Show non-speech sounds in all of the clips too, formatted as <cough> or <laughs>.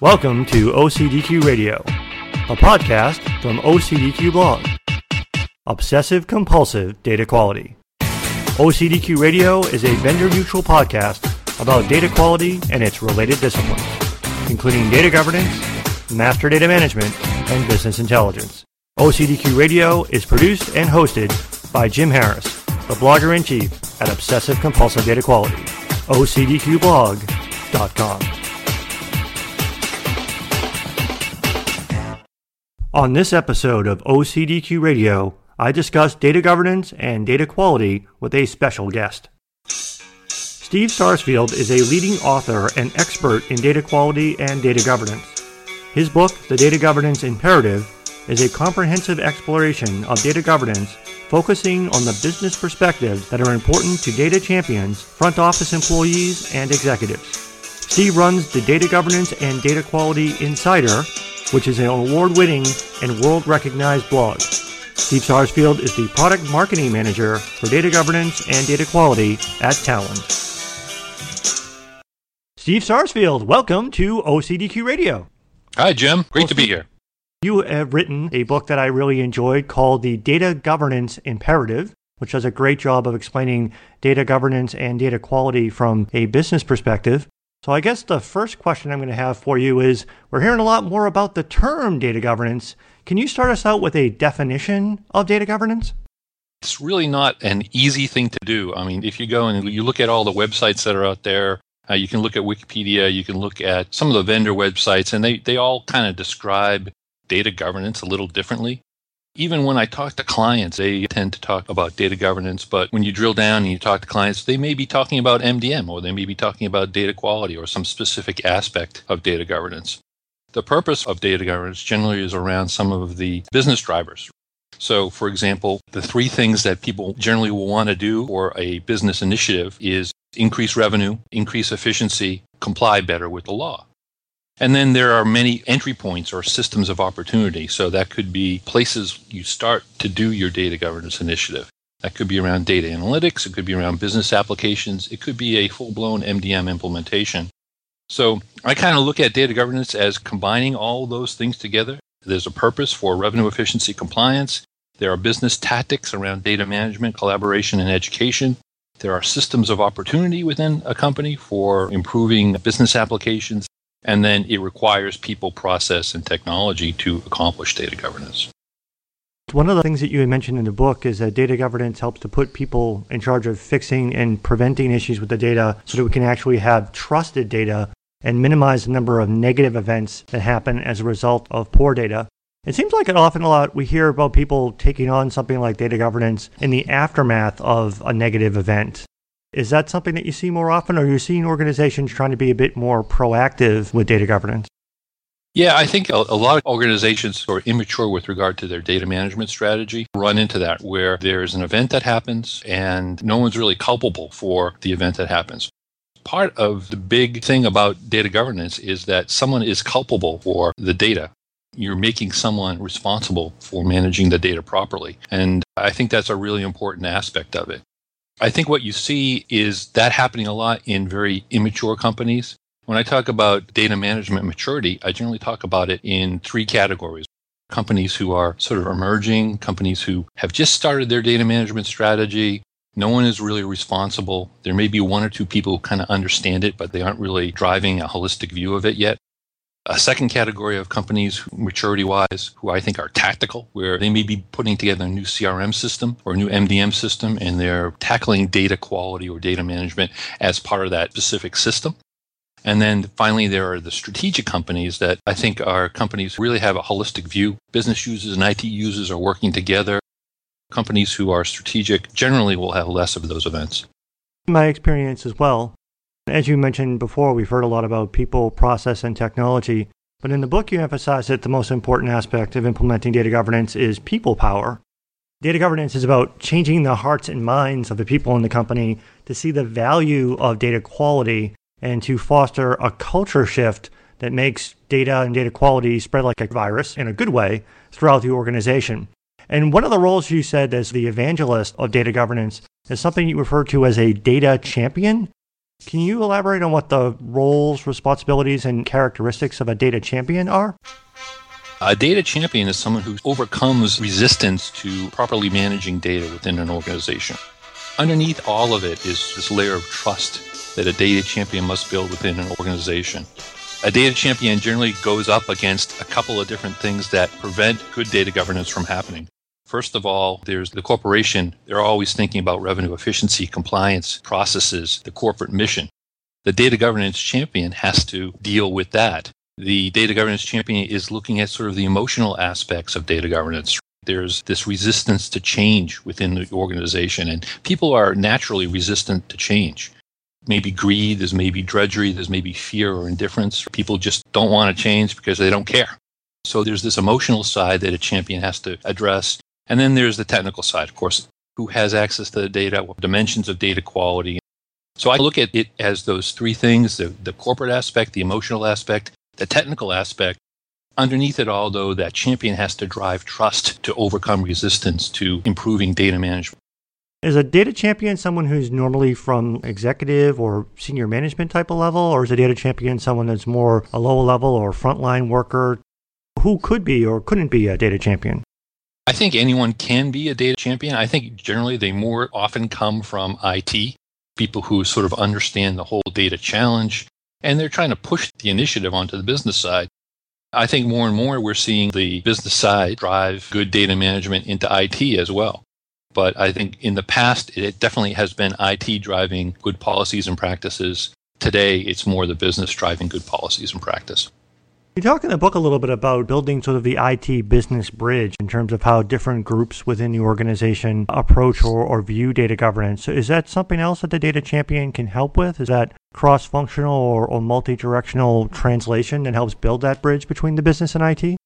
Welcome to OCDQ Radio, a podcast from OCDQ Blog. Obsessive Compulsive Data Quality. OCDQ Radio is a vendor neutral podcast about data quality and its related disciplines, including data governance, master data management, and business intelligence. OCDQ Radio is produced and hosted by Jim Harris, the blogger in chief at Obsessive Compulsive Data Quality. OCDQblog.com. On this episode of OCDQ Radio, I discuss data governance and data quality with a special guest. Steve Sarsfield is a leading author and expert in data quality and data governance. His book, The Data Governance Imperative, is a comprehensive exploration of data governance focusing on the business perspectives that are important to data champions, front office employees, and executives. Steve runs the Data Governance and Data Quality Insider, which is an award winning and world recognized blog. Steve Sarsfield is the Product Marketing Manager for Data Governance and Data Quality at Talend. Steve Sarsfield, welcome to OCDQ Radio. Hi, Jim. Great Well, to be here. You have written a book that I really enjoyed called The Data Governance Imperative, which does a great job of explaining data governance and data quality from a business perspective. So, I guess the first question I'm going to have for you is we're hearing a lot more about the term data governance. Can you start us out with a definition of data governance? It's really not an easy thing to do. I mean, if you go and you look at all the websites that are out there, uh, you can look at Wikipedia, you can look at some of the vendor websites, and they, they all kind of describe data governance a little differently. Even when I talk to clients, they tend to talk about data governance, but when you drill down and you talk to clients, they may be talking about MDM or they may be talking about data quality or some specific aspect of data governance. The purpose of data governance generally is around some of the business drivers. So, for example, the three things that people generally will want to do for a business initiative is increase revenue, increase efficiency, comply better with the law. And then there are many entry points or systems of opportunity. So that could be places you start to do your data governance initiative. That could be around data analytics, it could be around business applications, it could be a full blown MDM implementation. So I kind of look at data governance as combining all those things together. There's a purpose for revenue efficiency compliance. There are business tactics around data management, collaboration, and education. There are systems of opportunity within a company for improving business applications. And then it requires people, process, and technology to accomplish data governance. One of the things that you had mentioned in the book is that data governance helps to put people in charge of fixing and preventing issues with the data so that we can actually have trusted data and minimize the number of negative events that happen as a result of poor data. It seems like often a lot we hear about people taking on something like data governance in the aftermath of a negative event. Is that something that you see more often, or are you seeing organizations trying to be a bit more proactive with data governance? Yeah, I think a, lot of organizations who are immature with regard to their data management strategy run into that where there's an event that happens and no one's really culpable for the event that happens. Part of the big thing about data governance is that someone is culpable for the data. You're making someone responsible for managing the data properly. And I think that's a really important aspect of it. I think what you see is that happening a lot in very immature companies. When I talk about data management maturity, I generally talk about it in three categories. Companies who are sort of emerging, companies who have just started their data management strategy. No one is really responsible. There may be one or two people who kind of understand it, but they aren't really driving a holistic view of it yet. A second category of companies, maturity wise, who I think are tactical, where they may be putting together a new CRM system or a new MDM system, and they're tackling data quality or data management as part of that specific system. And then finally, there are the strategic companies that I think are companies who really have a holistic view. Business users and IT users are working together. Companies who are strategic generally will have less of those events. my experience as well. As you mentioned before, we've heard a lot about people, process, and technology. But in the book, you emphasize that the most important aspect of implementing data governance is people power. Data governance is about changing the hearts and minds of the people in the company to see the value of data quality and to foster a culture shift that makes data and data quality spread like a virus in a good way throughout the organization. And one of the roles you said as the evangelist of data governance is something you refer to as a data champion. Can you elaborate on what the roles, responsibilities, and characteristics of a data champion are? A data champion is someone who overcomes resistance to properly managing data within an organization. Underneath all of it is this layer of trust that a data champion must build within an organization. A data champion generally goes up against a couple of different things that prevent good data governance from happening. First of all, there's the corporation. They're always thinking about revenue efficiency, compliance, processes, the corporate mission. The data governance champion has to deal with that the data governance champion is looking at sort of the emotional aspects of data governance. There's this resistance to change within the organization, and people are naturally resistant to change. Maybe greed, there's maybe drudgery, there's maybe fear or indifference. People just don't want to change because they don't care. So there's this emotional side that a champion has to address. And then there's the technical side, of course, who has access to the data, what dimensions of data quality. So I look at it as those three things the, the corporate aspect, the emotional aspect, the technical aspect. Underneath it all, though, that champion has to drive trust to overcome resistance to improving data management. Is a data champion someone who's normally from executive or senior management type of level, or is a data champion someone that's more a low level or frontline worker? Who could be or couldn't be a data champion? I think anyone can be a data champion. I think generally they more often come from IT, people who sort of understand the whole data challenge, and they're trying to push the initiative onto the business side. I think more and more we're seeing the business side drive good data management into IT as well. But I think in the past, it definitely has been IT driving good policies and practices. Today, it's more the business driving good policies and practice. You talk in the book a little bit about building sort of the IT business bridge in terms of how different groups within the organization approach or, or view data governance. So is that something else that the data champion can help with? Is that cross functional or, or multi directional translation that helps build that bridge between the business and IT?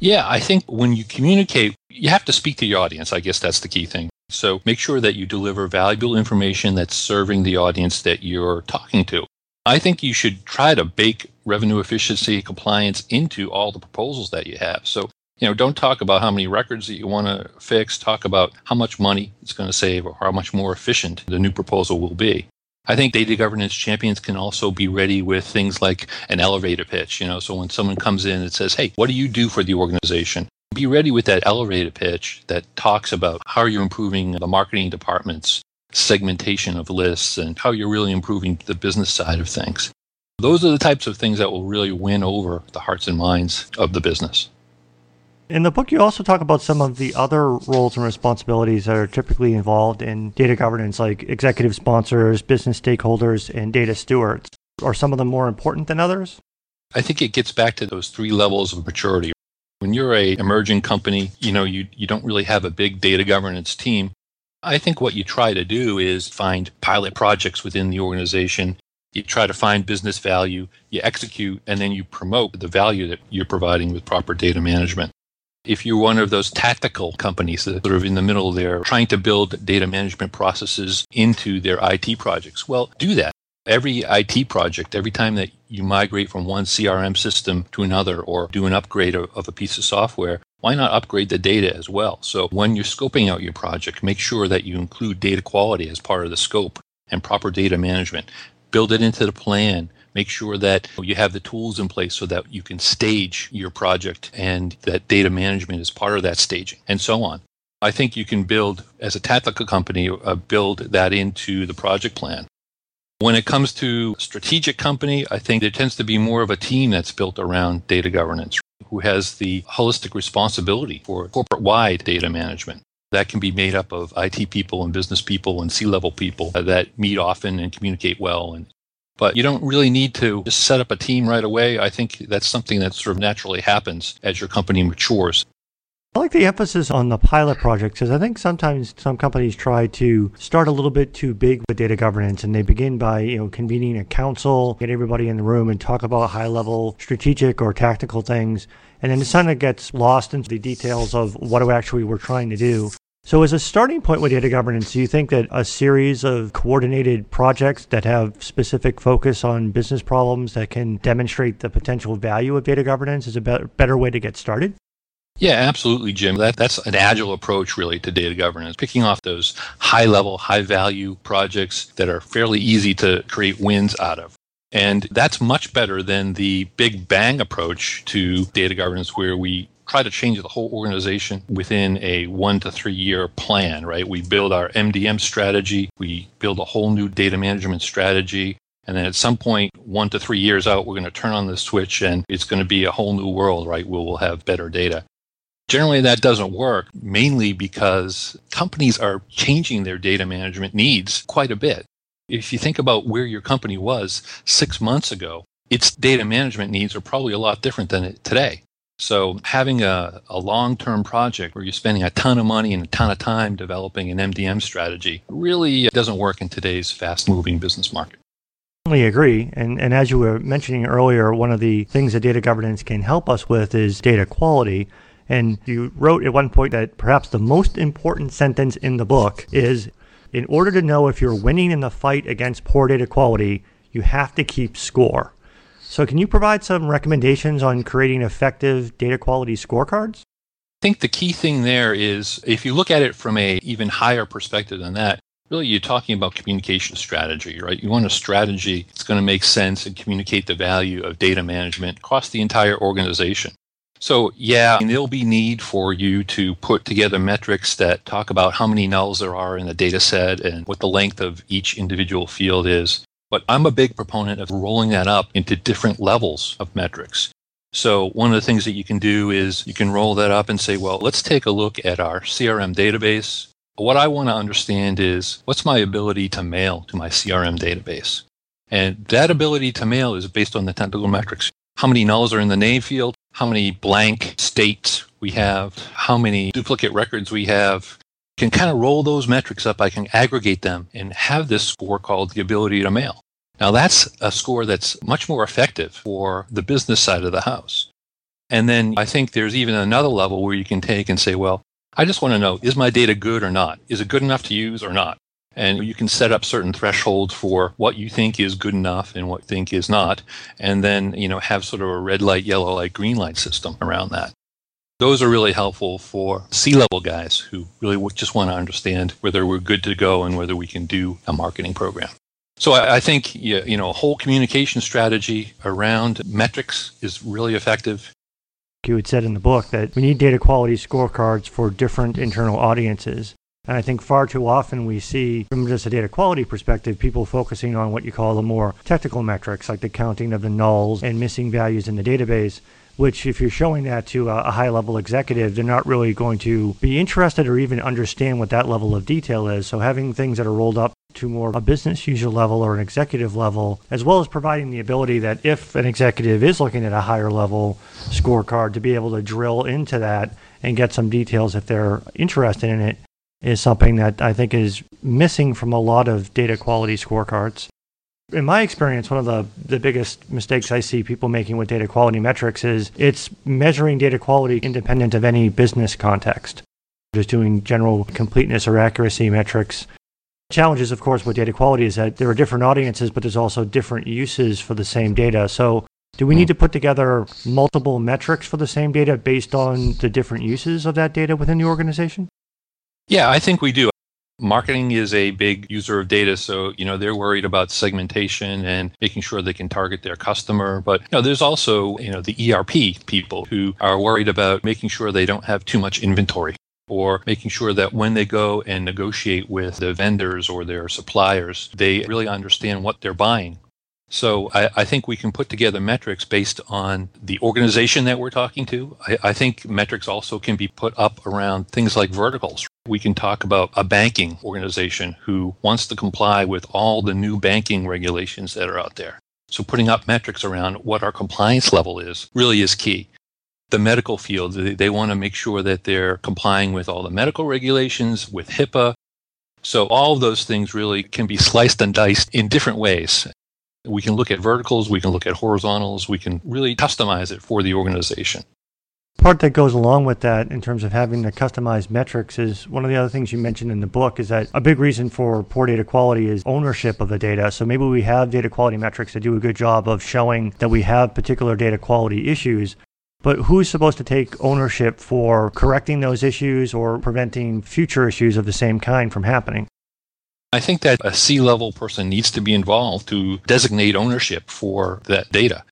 Yeah, I think when you communicate, you have to speak to your audience. I guess that's the key thing. So make sure that you deliver valuable information that's serving the audience that you're talking to. I think you should try to bake revenue efficiency compliance into all the proposals that you have. So, you know, don't talk about how many records that you want to fix, talk about how much money it's going to save or how much more efficient the new proposal will be. I think data governance champions can also be ready with things like an elevator pitch, you know, so when someone comes in and says, "Hey, what do you do for the organization?" Be ready with that elevator pitch that talks about how you're improving the marketing department's segmentation of lists and how you're really improving the business side of things. Those are the types of things that will really win over the hearts and minds of the business. In the book, you also talk about some of the other roles and responsibilities that are typically involved in data governance, like executive sponsors, business stakeholders, and data stewards. Are some of them more important than others? I think it gets back to those three levels of maturity. When you're a emerging company, you know, you, you don't really have a big data governance team. I think what you try to do is find pilot projects within the organization. You try to find business value, you execute, and then you promote the value that you're providing with proper data management. If you're one of those tactical companies that are sort of in the middle there, trying to build data management processes into their IT projects, well, do that. Every IT project, every time that you migrate from one CRM system to another or do an upgrade of, of a piece of software, why not upgrade the data as well? So when you're scoping out your project, make sure that you include data quality as part of the scope and proper data management. Build it into the plan. Make sure that you have the tools in place so that you can stage your project and that data management is part of that staging and so on. I think you can build, as a tactical company, uh, build that into the project plan. When it comes to strategic company, I think there tends to be more of a team that's built around data governance who has the holistic responsibility for corporate wide data management. That can be made up of IT people and business people and C level people that meet often and communicate well. And, but you don't really need to just set up a team right away. I think that's something that sort of naturally happens as your company matures. I like the emphasis on the pilot project because I think sometimes some companies try to start a little bit too big with data governance and they begin by, you know, convening a council, get everybody in the room and talk about high level strategic or tactical things. And then it kind of gets lost into the details of what actually we're trying to do. So, as a starting point with data governance, do you think that a series of coordinated projects that have specific focus on business problems that can demonstrate the potential value of data governance is a better way to get started? Yeah, absolutely, Jim. That that's an agile approach really to data governance, picking off those high level, high value projects that are fairly easy to create wins out of. And that's much better than the big bang approach to data governance where we try to change the whole organization within a one to three year plan, right? We build our MDM strategy, we build a whole new data management strategy, and then at some point, one to three years out, we're going to turn on the switch and it's going to be a whole new world, right? We will have better data. Generally, that doesn't work, mainly because companies are changing their data management needs quite a bit. If you think about where your company was six months ago, its data management needs are probably a lot different than today. So, having a, a long term project where you're spending a ton of money and a ton of time developing an MDM strategy really doesn't work in today's fast moving business market. I agree. And, and as you were mentioning earlier, one of the things that data governance can help us with is data quality. And you wrote at one point that perhaps the most important sentence in the book is in order to know if you're winning in the fight against poor data quality, you have to keep score. So, can you provide some recommendations on creating effective data quality scorecards? I think the key thing there is if you look at it from a even higher perspective than that, really you're talking about communication strategy, right? You want a strategy that's going to make sense and communicate the value of data management across the entire organization. So yeah, there'll be need for you to put together metrics that talk about how many nulls there are in a data set and what the length of each individual field is. But I'm a big proponent of rolling that up into different levels of metrics. So one of the things that you can do is you can roll that up and say, well, let's take a look at our CRM database. What I want to understand is what's my ability to mail to my CRM database? And that ability to mail is based on the technical metrics. How many nulls are in the name field? how many blank states we have, how many duplicate records we have. can kind of roll those metrics up. I can aggregate them and have this score called the ability to mail. Now that's a score that's much more effective for the business side of the house. And then I think there's even another level where you can take and say, well, I just want to know, is my data good or not? Is it good enough to use or not? And you can set up certain thresholds for what you think is good enough and what you think is not and then you know have sort of a red light yellow light green light system around that. Those are really helpful for C-level guys who really just want to understand whether we're good to go and whether we can do a marketing program. So I think you know a whole communication strategy around metrics is really effective. You had said in the book that we need data quality scorecards for different internal audiences and I think far too often we see, from just a data quality perspective, people focusing on what you call the more technical metrics, like the counting of the nulls and missing values in the database. Which, if you're showing that to a high level executive, they're not really going to be interested or even understand what that level of detail is. So, having things that are rolled up to more a business user level or an executive level, as well as providing the ability that if an executive is looking at a higher level scorecard, to be able to drill into that and get some details if they're interested in it is something that I think is missing from a lot of data quality scorecards. In my experience, one of the, the biggest mistakes I see people making with data quality metrics is it's measuring data quality independent of any business context. Just doing general completeness or accuracy metrics. Challenges, of course, with data quality is that there are different audiences, but there's also different uses for the same data. So, do we need to put together multiple metrics for the same data based on the different uses of that data within the organization? Yeah, I think we do. Marketing is a big user of data, so you know they're worried about segmentation and making sure they can target their customer. But you know, there's also you know the ERP people who are worried about making sure they don't have too much inventory or making sure that when they go and negotiate with the vendors or their suppliers, they really understand what they're buying so I, I, think we can put together metrics based on the organization that we're talking to. I, I, think metrics also can be put up around things like verticals. We can talk about a banking organization who wants to comply with all the new banking regulations that are out there. So putting up metrics around what our compliance level is really is key. The medical field, they, they want to make sure that they're complying with all the medical regulations, with HIPAA, so all of those things really can be sliced and diced in different ways. We can look at verticals, we can look at horizontals, we can really customize it for the organization. Part that goes along with that in terms of having the customized metrics is one of the other things you mentioned in the book is that a big reason for poor data quality is ownership of the data. So maybe we have data quality metrics that do a good job of showing that we have particular data quality issues, But who's supposed to take ownership for correcting those issues or preventing future issues of the same kind from happening? I think that a C level person needs to be involved to designate ownership for that data.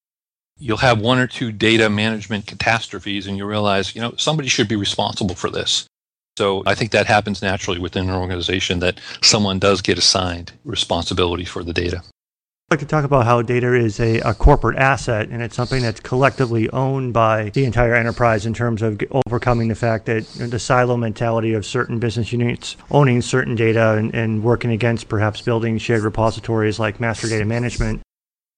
You'll have one or two data management catastrophes and you realize, you know, somebody should be responsible for this. So I think that happens naturally within an organization that someone does get assigned responsibility for the data. Like to talk about how data is a, a, corporate asset and it's something that's collectively owned by the entire enterprise in terms of overcoming the fact that the silo mentality of certain business units owning certain data and, and working against perhaps building shared repositories like master data management.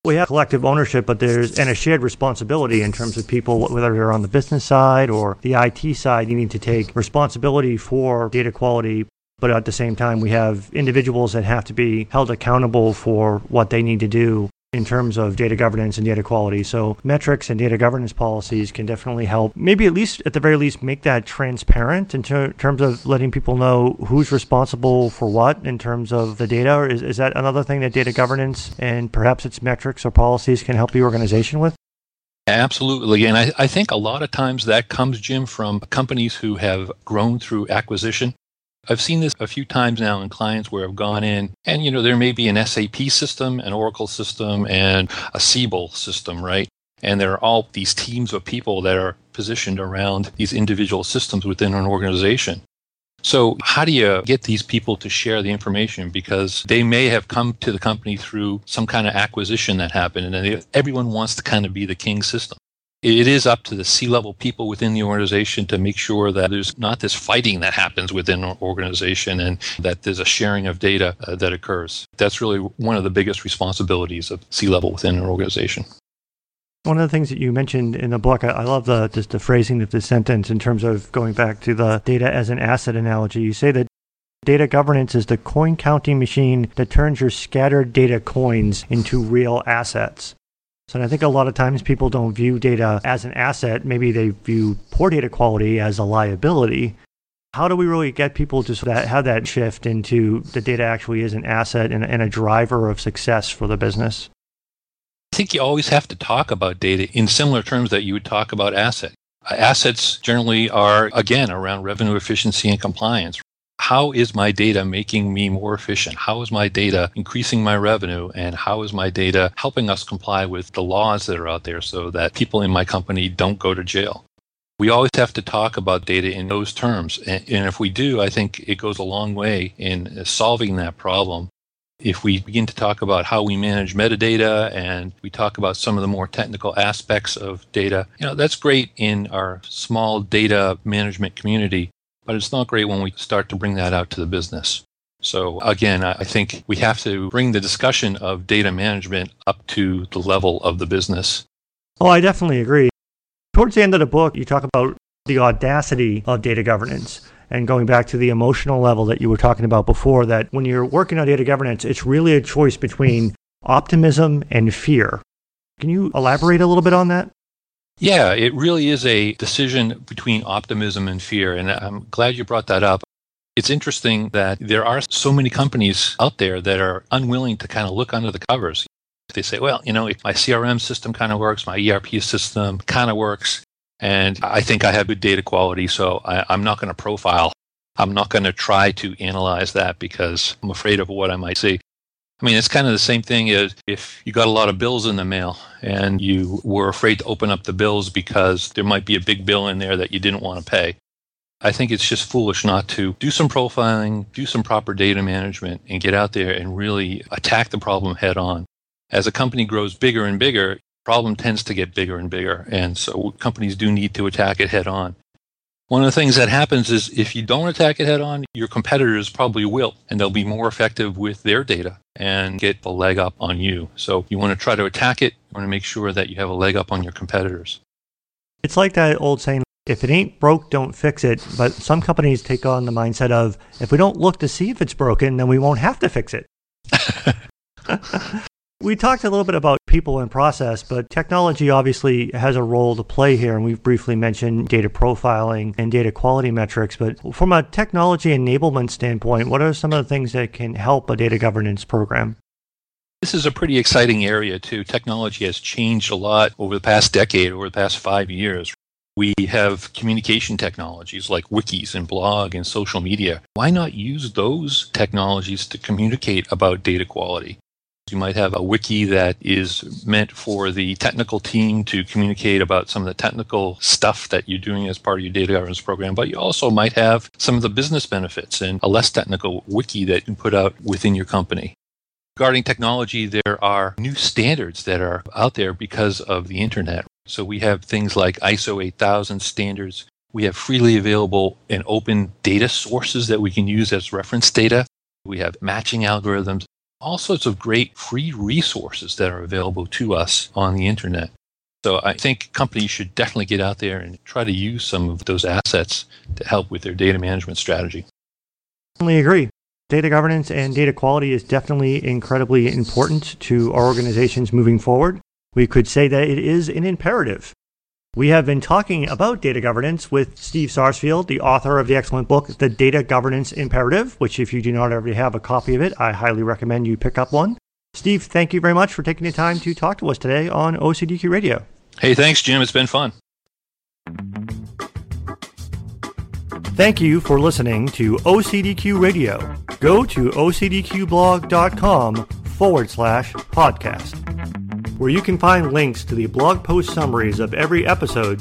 We have collective ownership, but there's and a shared responsibility in terms of people, whether they're on the business side or the IT side, needing to take responsibility for data quality, but at the same time, we have individuals that have to be held accountable for what they need to do in terms of data governance and data quality. So metrics and data governance policies can definitely help, maybe at least at the very least, make that transparent in ter- terms of letting people know who's responsible for what in terms of the data. Or is, is that another thing that data governance and perhaps its metrics or policies can help the organization with? Absolutely. And I, I think a lot of times that comes, Jim, from companies who have grown through acquisition I've seen this a few times now in clients where I've gone in and, you know, there may be an SAP system, an Oracle system, and a Siebel system, right? And there are all these teams of people that are positioned around these individual systems within an organization. So, how do you get these people to share the information? Because they may have come to the company through some kind of acquisition that happened, and everyone wants to kind of be the king system it is up to the C level people within the organization to make sure that there's not this fighting that happens within an organization and that there's a sharing of data uh, that occurs. That's really one of the biggest responsibilities of C level within an organization. One of the things that you mentioned in the book, I, I love the just the phrasing of the sentence in terms of going back to the data as an asset analogy. You say that Data governance is the coin counting machine that turns your scattered data coins into real assets. So I think a lot of times people don't view data as an asset. Maybe they view poor data quality as a liability. How do we really get people to that, have that shift into the data actually is an asset and, and a driver of success for the business? I think you always have to talk about data in similar terms that you would talk about asset. Assets generally are, again, around revenue efficiency and compliance how is my data making me more efficient? How is my data increasing my revenue? And how is my data helping us comply with the laws that are out there so that people in my company don't go to jail? We always have to talk about data in those terms. And, if we do, I think it goes a long way in solving that problem. If we begin to talk about how we manage metadata and we talk about some of the more technical aspects of data, you know, that's great in our small data management community but it's not great when we start to bring that out to the business. So again, I think we have to bring the discussion of data management up to the level of the business. Oh, I definitely agree. Towards the end of the book, you talk about the audacity of data governance and going back to the emotional level that you were talking about before that when you're working on data governance, it's really a choice between optimism and fear. Can you elaborate a little bit on that? Yeah, it really is a decision between optimism and fear. And I'm glad you brought that up. It's interesting that there are so many companies out there that are unwilling to kind of look under the covers. They say, well, you know, if my CRM system kind of works, my ERP system kind of works, and I think I have good data quality, so I, I'm not going to profile. I'm not going to try to analyze that because I'm afraid of what I might see. I mean, it's kind of the same thing as if you got a lot of bills in the mail and you were afraid to open up the bills because there might be a big bill in there that you didn't want to pay. I think it's just foolish not to do some profiling, do some proper data management, and get out there and really attack the problem head on. As a company grows bigger and bigger, problem tends to get bigger and bigger. And so companies do need to attack it head on. One of the things that happens is if you don't attack it head on, your competitors probably will, and they'll be more effective with their data and get a leg up on you. So you want to try to attack it. You want to make sure that you have a leg up on your competitors. It's like that old saying, if it ain't broke, don't fix it. But some companies take on the mindset of, if we don't look to see if it's broken, then we won't have to fix it. <laughs> <laughs> We talked a little bit about people and process, but technology obviously has a role to play here. And we've briefly mentioned data profiling and data quality metrics. But from a technology enablement standpoint, what are some of the things that can help a data governance program? This is a pretty exciting area, too. Technology has changed a lot over the past decade, over the past five years. We have communication technologies like wikis and blog and social media. Why not use those technologies to communicate about data quality? You might have a wiki that is meant for the technical team to communicate about some of the technical stuff that you're doing as part of your data governance program, but you also might have some of the business benefits and a less technical wiki that you can put out within your company. Regarding technology, there are new standards that are out there because of the internet. So we have things like ISO 8000 standards. We have freely available and open data sources that we can use as reference data. We have matching algorithms all sorts of great free resources that are available to us on the internet. So I think companies should definitely get out there and try to use some of those assets to help with their data management strategy. I definitely agree. Data governance and data quality is definitely incredibly important to our organizations moving forward. We could say that it is an imperative we have been talking about data governance with Steve Sarsfield, the author of the excellent book, The Data Governance Imperative, which, if you do not already have a copy of it, I highly recommend you pick up one. Steve, thank you very much for taking the time to talk to us today on OCDQ Radio. Hey, thanks, Jim. It's been fun. Thank you for listening to OCDQ Radio. Go to ocdqblog.com forward slash podcast where you can find links to the blog post summaries of every episode,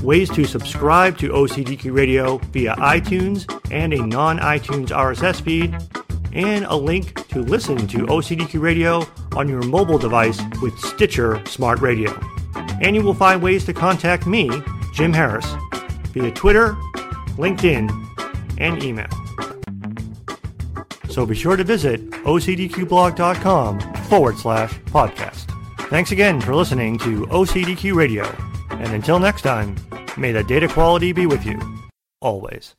ways to subscribe to OCDQ Radio via iTunes and a non iTunes RSS feed, and a link to listen to OCDQ Radio on your mobile device with Stitcher Smart Radio. And you will find ways to contact me, Jim Harris, via Twitter, LinkedIn, and email. So be sure to visit ocdqblog.com forward slash podcast. Thanks again for listening to OCDQ Radio. And until next time, may the data quality be with you. Always.